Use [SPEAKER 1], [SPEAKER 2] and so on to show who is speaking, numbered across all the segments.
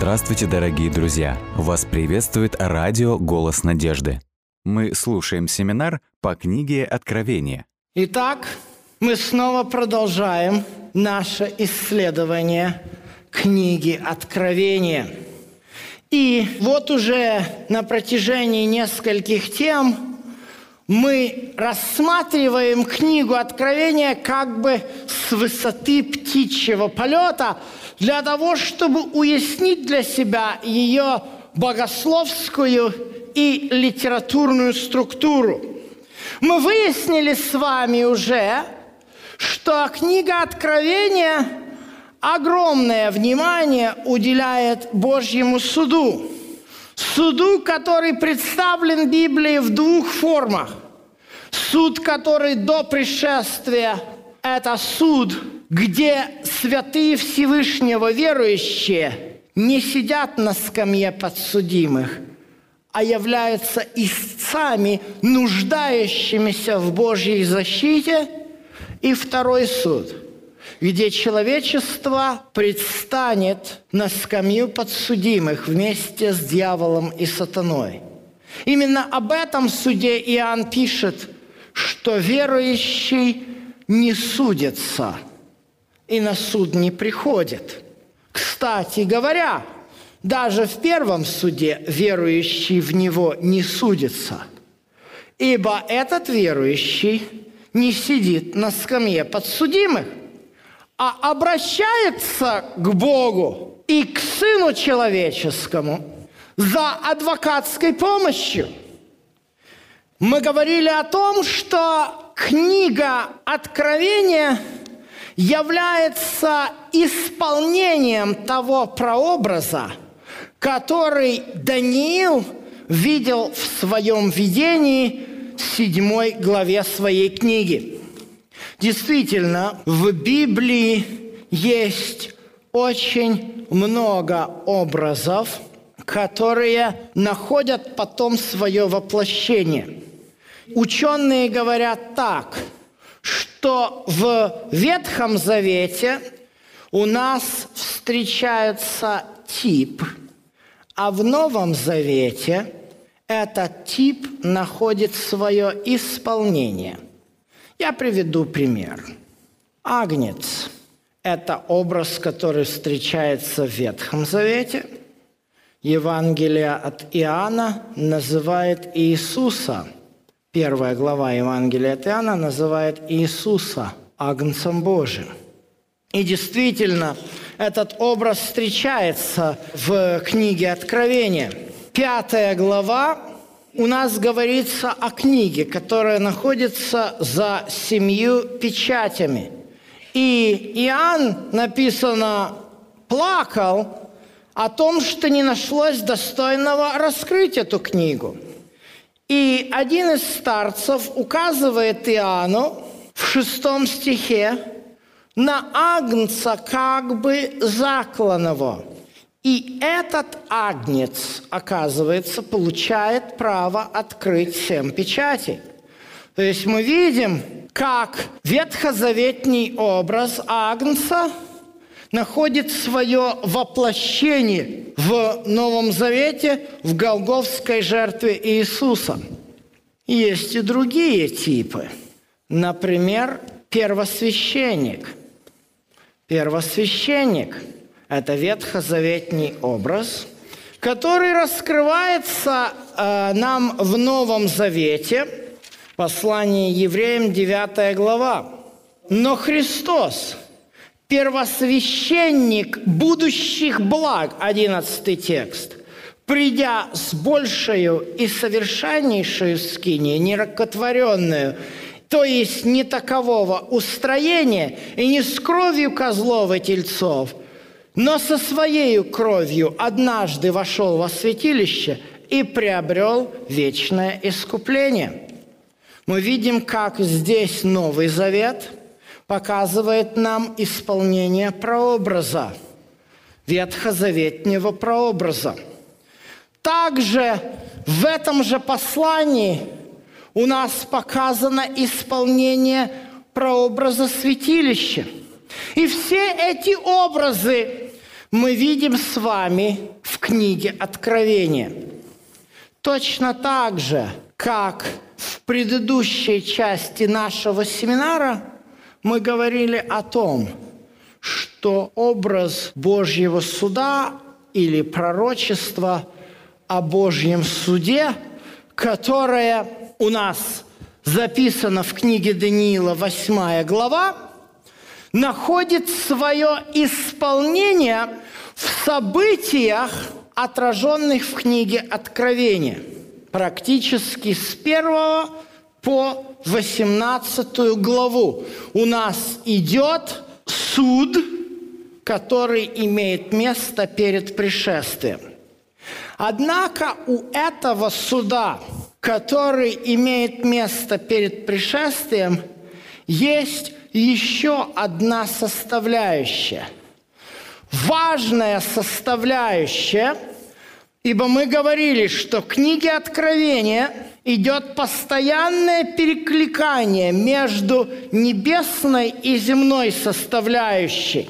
[SPEAKER 1] Здравствуйте, дорогие друзья! Вас приветствует радио «Голос надежды». Мы слушаем семинар по книге «Откровение».
[SPEAKER 2] Итак, мы снова продолжаем наше исследование книги «Откровение». И вот уже на протяжении нескольких тем мы рассматриваем книгу Откровения как бы с высоты птичьего полета для того, чтобы уяснить для себя ее богословскую и литературную структуру. Мы выяснили с вами уже, что книга Откровения огромное внимание уделяет Божьему суду. Суду, который представлен в Библии в двух формах. Суд, который до пришествия – это суд, где святые Всевышнего верующие не сидят на скамье подсудимых, а являются истцами, нуждающимися в Божьей защите. И второй суд, где человечество предстанет на скамью подсудимых вместе с дьяволом и сатаной. Именно об этом суде Иоанн пишет – что верующий не судится и на суд не приходит. Кстати говоря, даже в первом суде верующий в него не судится, ибо этот верующий не сидит на скамье подсудимых, а обращается к Богу и к Сыну Человеческому за адвокатской помощью – мы говорили о том, что книга Откровения является исполнением того прообраза, который Даниил видел в своем видении в седьмой главе своей книги. Действительно, в Библии есть очень много образов, которые находят потом свое воплощение – Ученые говорят так, что в Ветхом Завете у нас встречается тип, а в Новом Завете этот тип находит свое исполнение. Я приведу пример. Агнец – это образ, который встречается в Ветхом Завете. Евангелие от Иоанна называет Иисуса – Первая глава Евангелия от Иоанна называет Иисуса Агнцем Божиим. И действительно, этот образ встречается в книге Откровения. Пятая глава у нас говорится о книге, которая находится за семью печатями. И Иоанн, написано, плакал о том, что не нашлось достойного раскрыть эту книгу – и один из старцев указывает Иоанну в шестом стихе на агнца как бы закланного. И этот агнец, оказывается, получает право открыть семь печатей. То есть мы видим, как ветхозаветний образ агнца – находит свое воплощение в Новом Завете, в Голговской жертве Иисуса. Есть и другие типы. Например, первосвященник. Первосвященник – это ветхозаветний образ, который раскрывается э, нам в Новом Завете, послание евреям 9 глава. Но Христос – первосвященник будущих благ, 11 текст, придя с большую и совершеннейшую скине, неракотворенную, то есть не такового устроения и не с кровью козлов и тельцов, но со своей кровью однажды вошел во святилище и приобрел вечное искупление. Мы видим, как здесь Новый Завет – показывает нам исполнение прообраза, ветхозаветнего прообраза. Также в этом же послании у нас показано исполнение прообраза святилища. И все эти образы мы видим с вами в книге Откровения. Точно так же, как в предыдущей части нашего семинара мы говорили о том, что образ Божьего суда или пророчества о Божьем суде, которое у нас записано в книге Даниила, 8 глава, находит свое исполнение в событиях, отраженных в книге Откровения, практически с первого по 18 главу. У нас идет суд, который имеет место перед пришествием. Однако у этого суда, который имеет место перед пришествием, есть еще одна составляющая. Важная составляющая, ибо мы говорили, что в книге Откровения идет постоянное перекликание между небесной и земной составляющей.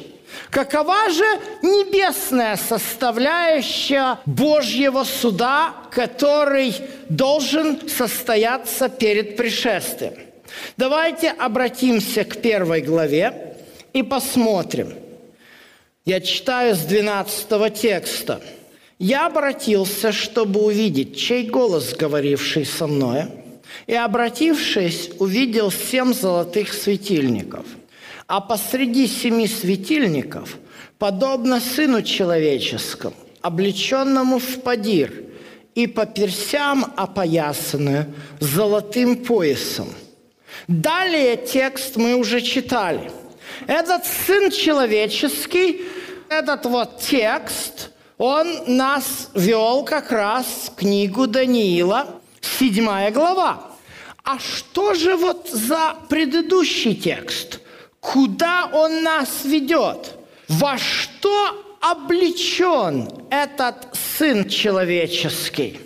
[SPEAKER 2] Какова же небесная составляющая Божьего суда, который должен состояться перед пришествием? Давайте обратимся к первой главе и посмотрим. Я читаю с 12 текста. «Я обратился, чтобы увидеть, чей голос, говоривший со мной, и, обратившись, увидел семь золотых светильников – а посреди семи светильников, подобно Сыну Человеческому, облеченному в падир, и по персям опоясанную золотым поясом. Далее текст мы уже читали. Этот Сын Человеческий, этот вот текст, он нас вел как раз в книгу Даниила, седьмая глава. А что же вот за предыдущий текст? Куда он нас ведет? Во что облечен этот Сын Человеческий?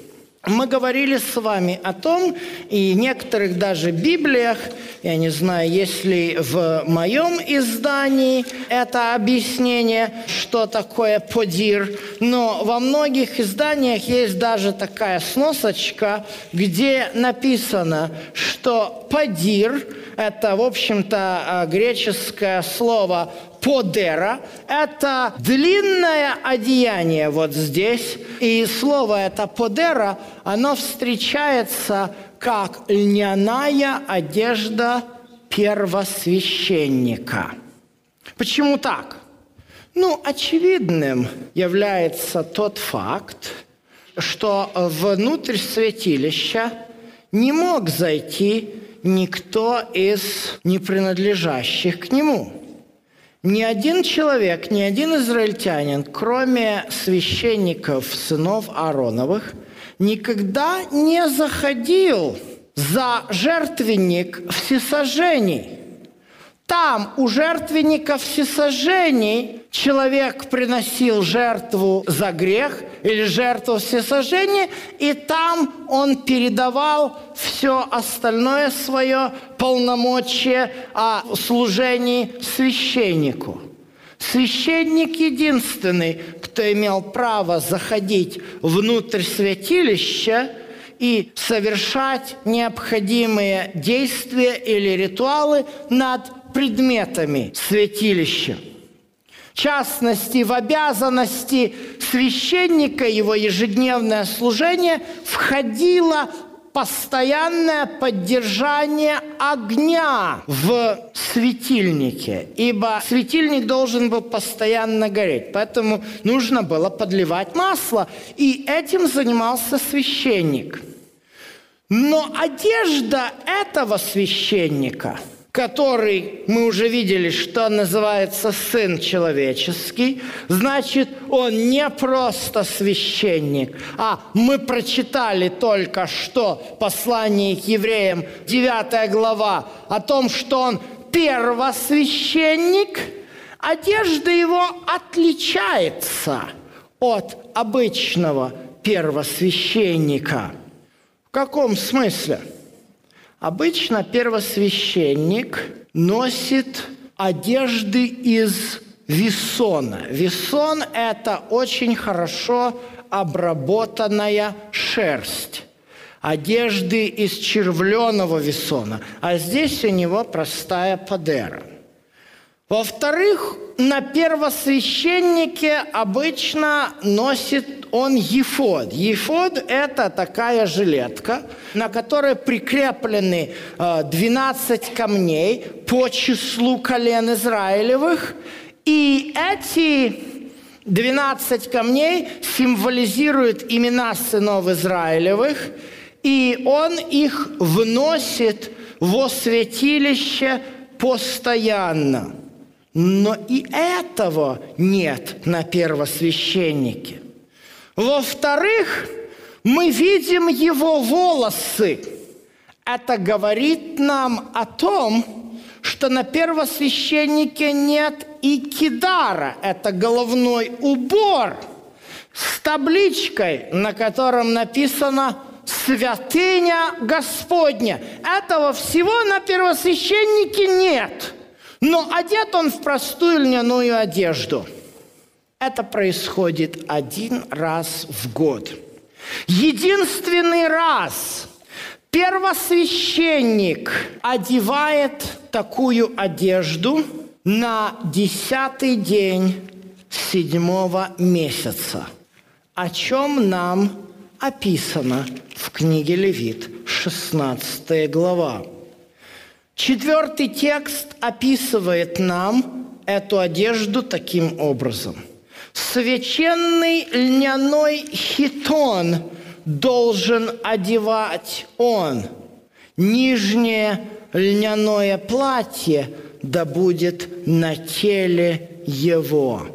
[SPEAKER 2] Мы говорили с вами о том, и в некоторых даже Библиях, я не знаю, есть ли в моем издании это объяснение, что такое подир, но во многих изданиях есть даже такая сносочка, где написано, что подир – это, в общем-то, греческое слово подера – это длинное одеяние вот здесь. И слово это подера, оно встречается как льняная одежда первосвященника. Почему так? Ну, очевидным является тот факт, что внутрь святилища не мог зайти никто из не принадлежащих к нему – ни один человек, ни один израильтянин, кроме священников, сынов Аароновых, никогда не заходил за жертвенник всесожжений – там у жертвенника всесожжений человек приносил жертву за грех или жертву всесожжения, и там он передавал все остальное свое полномочие о служении священнику. Священник единственный, кто имел право заходить внутрь святилища и совершать необходимые действия или ритуалы над предметами святилища. В частности, в обязанности священника его ежедневное служение входило постоянное поддержание огня в светильнике, ибо светильник должен был постоянно гореть, поэтому нужно было подливать масло, и этим занимался священник. Но одежда этого священника – который мы уже видели, что называется Сын Человеческий, значит, он не просто священник, а мы прочитали только что послание к евреям, 9 глава, о том, что он первосвященник, одежда его отличается от обычного первосвященника. В каком смысле? – Обычно первосвященник носит одежды из висона. Висон – это очень хорошо обработанная шерсть одежды из червленого весона, а здесь у него простая падера. Во-вторых, на первосвященнике обычно носит он ефод. Ефод – это такая жилетка, на которой прикреплены 12 э, камней по числу колен Израилевых. И эти 12 камней символизируют имена сынов Израилевых – и он их вносит во святилище постоянно. Но и этого нет на первосвященнике. Во-вторых, мы видим его волосы. Это говорит нам о том, что на первосвященнике нет и кидара, это головной убор с табличкой, на котором написано святыня Господня. Этого всего на первосвященнике нет. Но одет он в простую льняную одежду. Это происходит один раз в год. Единственный раз первосвященник одевает такую одежду на десятый день седьмого месяца, о чем нам описано в книге Левит, 16 глава. Четвертый текст описывает нам эту одежду таким образом. Священный льняной хитон должен одевать он. Нижнее льняное платье да будет на теле его.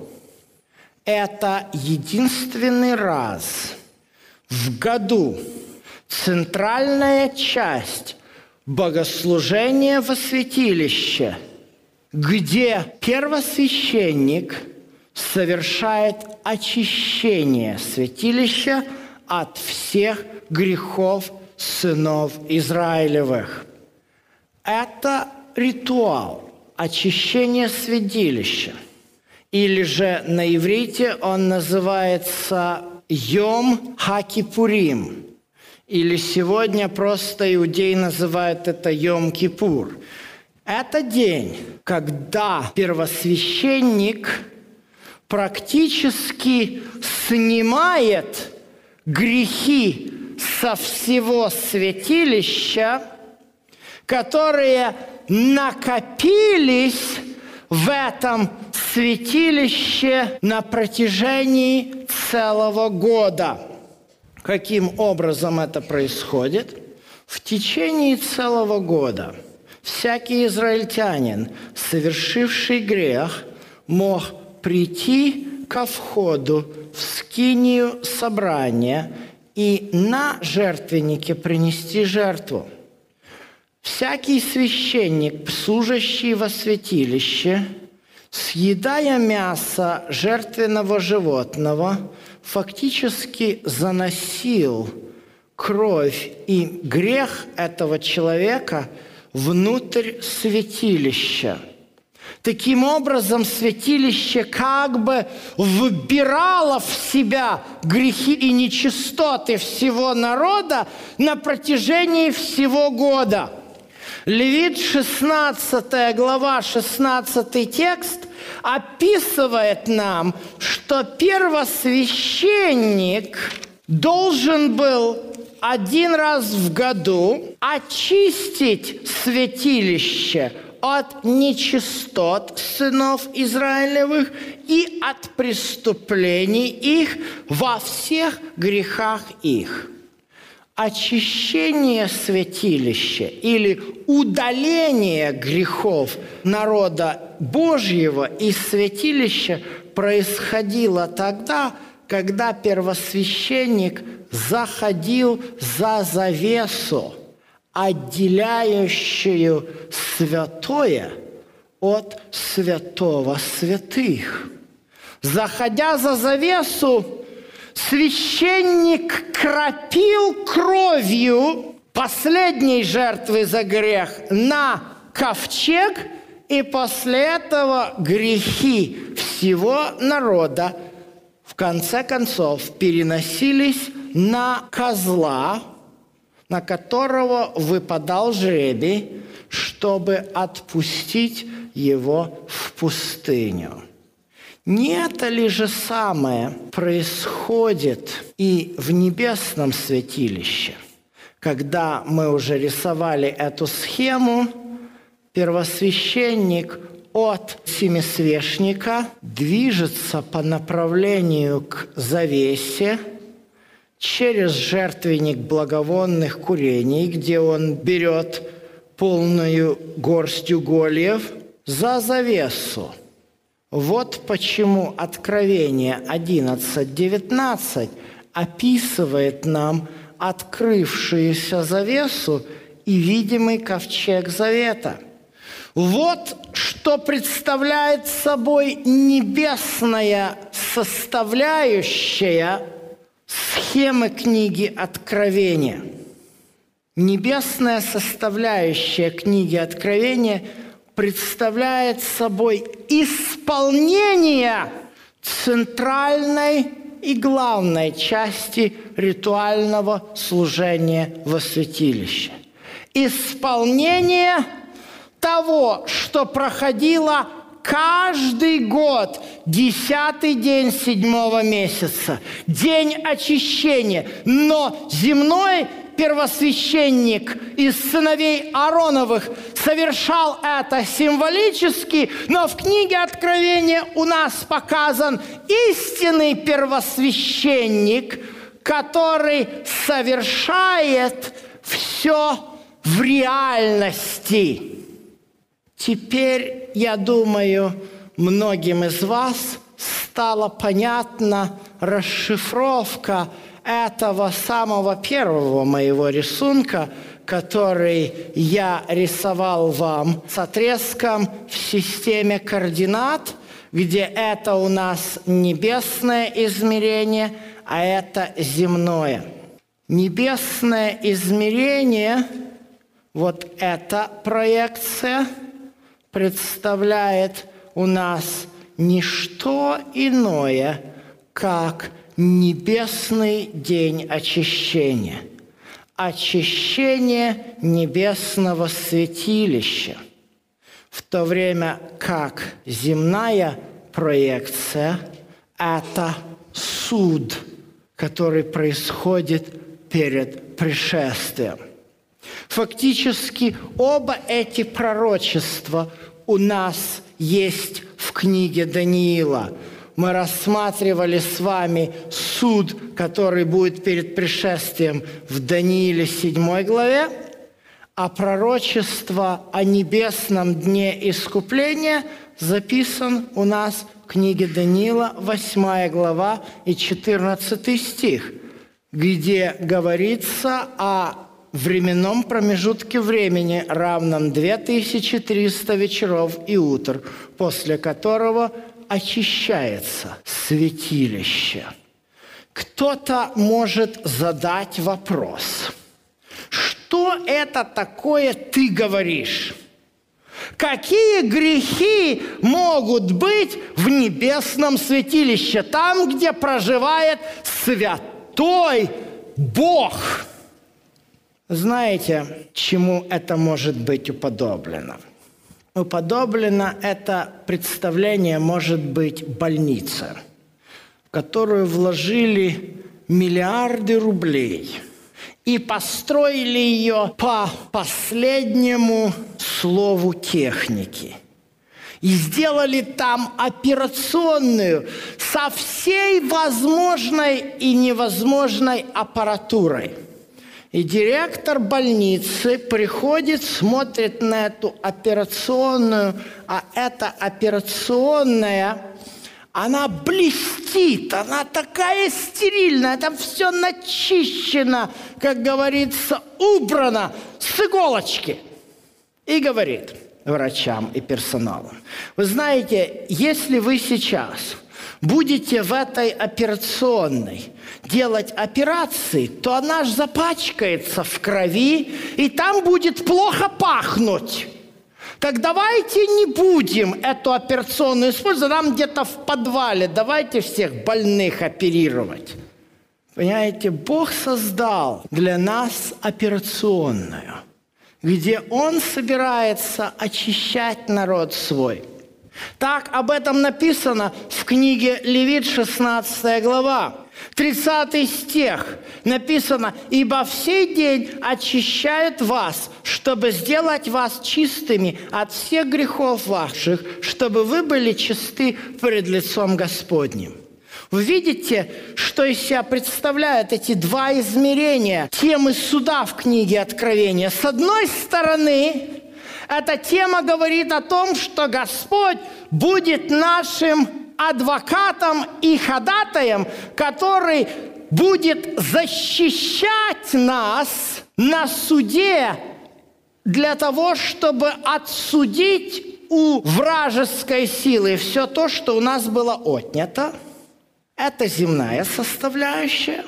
[SPEAKER 2] Это единственный раз – в году центральная часть богослужения во святилище, где первосвященник совершает очищение святилища от всех грехов сынов Израилевых. Это ритуал очищения святилища. Или же на иврите он называется Йом Хакипурим. Или сегодня просто иудеи называют это Йом Кипур. Это день, когда первосвященник практически снимает грехи со всего святилища, которые накопились в этом святилище на протяжении целого года. Каким образом это происходит? В течение целого года всякий израильтянин, совершивший грех, мог прийти ко входу в скинию собрания и на жертвеннике принести жертву. Всякий священник, служащий во святилище – съедая мясо жертвенного животного, фактически заносил кровь и грех этого человека внутрь святилища. Таким образом, святилище как бы вбирало в себя грехи и нечистоты всего народа на протяжении всего года – Левит 16 глава, 16 текст описывает нам, что первосвященник должен был один раз в году очистить святилище от нечистот сынов Израилевых и от преступлений их во всех грехах их очищение святилища или удаление грехов народа Божьего из святилища происходило тогда, когда первосвященник заходил за завесу, отделяющую святое от святого святых. Заходя за завесу, священник кропил кровью последней жертвы за грех на ковчег И после этого грехи всего народа в конце концов переносились на козла, на которого выпадал жребий, чтобы отпустить его в пустыню. Не это ли же самое происходит и в небесном святилище? Когда мы уже рисовали эту схему, первосвященник от семисвешника движется по направлению к завесе через жертвенник благовонных курений, где он берет полную горсть угольев за завесу. Вот почему Откровение 11.19 описывает нам открывшуюся завесу и видимый ковчег завета – вот что представляет собой небесная составляющая схемы книги Откровения. Небесная составляющая книги Откровения представляет собой исполнение центральной и главной части ритуального служения во святилище. Исполнение – того, что проходило каждый год, десятый день седьмого месяца, день очищения. Но земной первосвященник из сыновей Ароновых совершал это символически, но в книге Откровения у нас показан истинный первосвященник, который совершает все в реальности. Теперь, я думаю, многим из вас стала понятна расшифровка этого самого первого моего рисунка, который я рисовал вам с отрезком в системе координат, где это у нас небесное измерение, а это земное. Небесное измерение, вот эта проекция – представляет у нас не что иное, как небесный день очищения, очищение небесного святилища, в то время как земная проекция – это суд, который происходит перед пришествием. Фактически оба эти пророчества у нас есть в книге Даниила. Мы рассматривали с вами суд, который будет перед пришествием в Данииле 7 главе, а пророчество о небесном дне искупления записан у нас в книге Даниила 8 глава и 14 стих, где говорится о временном промежутке времени, равном 2300 вечеров и утр, после которого очищается святилище. Кто-то может задать вопрос, что это такое ты говоришь? Какие грехи могут быть в небесном святилище, там, где проживает святой Бог? Знаете, чему это может быть уподоблено? Уподоблено это представление может быть больница, в которую вложили миллиарды рублей и построили ее по последнему слову техники – и сделали там операционную со всей возможной и невозможной аппаратурой – и директор больницы приходит, смотрит на эту операционную, а эта операционная, она блестит, она такая стерильная, там все начищено, как говорится, убрано с иголочки. И говорит врачам и персоналу, вы знаете, если вы сейчас – будете в этой операционной делать операции, то она же запачкается в крови, и там будет плохо пахнуть. Так давайте не будем эту операционную использовать, нам где-то в подвале, давайте всех больных оперировать. Понимаете, Бог создал для нас операционную, где Он собирается очищать народ свой. Так об этом написано в книге Левит, 16 глава. 30 стих написано, «Ибо в сей день очищают вас, чтобы сделать вас чистыми от всех грехов ваших, чтобы вы были чисты пред лицом Господним». Вы видите, что из себя представляют эти два измерения темы суда в книге Откровения. С одной стороны, эта тема говорит о том, что Господь будет нашим адвокатом и ходатаем, который будет защищать нас на суде для того, чтобы отсудить у вражеской силы все то, что у нас было отнято. Это земная составляющая,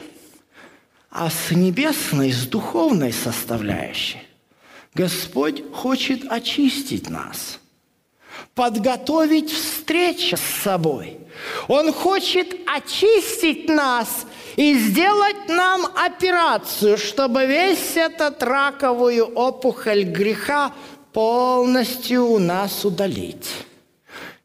[SPEAKER 2] а с небесной, с духовной составляющей Господь хочет очистить нас – подготовить встречу с собой. Он хочет очистить нас и сделать нам операцию, чтобы весь этот раковую опухоль греха полностью у нас удалить.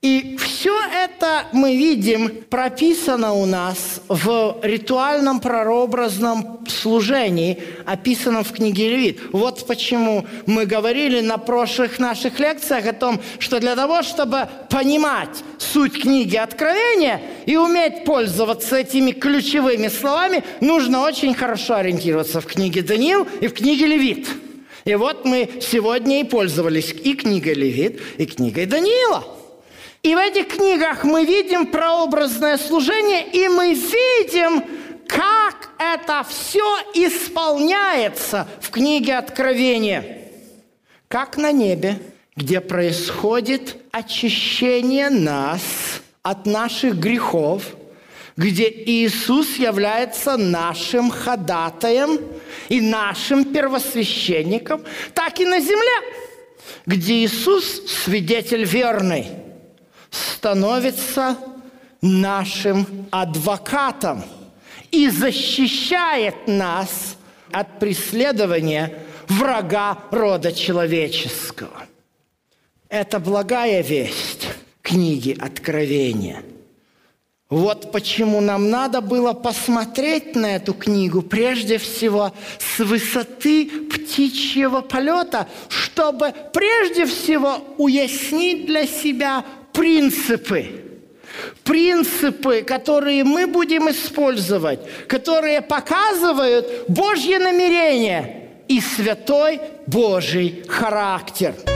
[SPEAKER 2] И все это мы видим прописано у нас в ритуальном прообразном служении, описанном в книге Левит. Вот почему мы говорили на прошлых наших лекциях о том, что для того, чтобы понимать суть книги Откровения и уметь пользоваться этими ключевыми словами, нужно очень хорошо ориентироваться в книге Даниил и в книге Левит. И вот мы сегодня и пользовались и книгой Левит, и книгой Даниила – и в этих книгах мы видим прообразное служение, и мы видим, как это все исполняется в книге Откровения. Как на небе, где происходит очищение нас от наших грехов, где Иисус является нашим ходатаем и нашим первосвященником, так и на земле, где Иисус свидетель верный – становится нашим адвокатом и защищает нас от преследования врага рода человеческого. Это благая весть книги Откровения. Вот почему нам надо было посмотреть на эту книгу прежде всего с высоты птичьего полета, чтобы прежде всего уяснить для себя принципы. Принципы, которые мы будем использовать, которые показывают Божье намерение и святой Божий характер –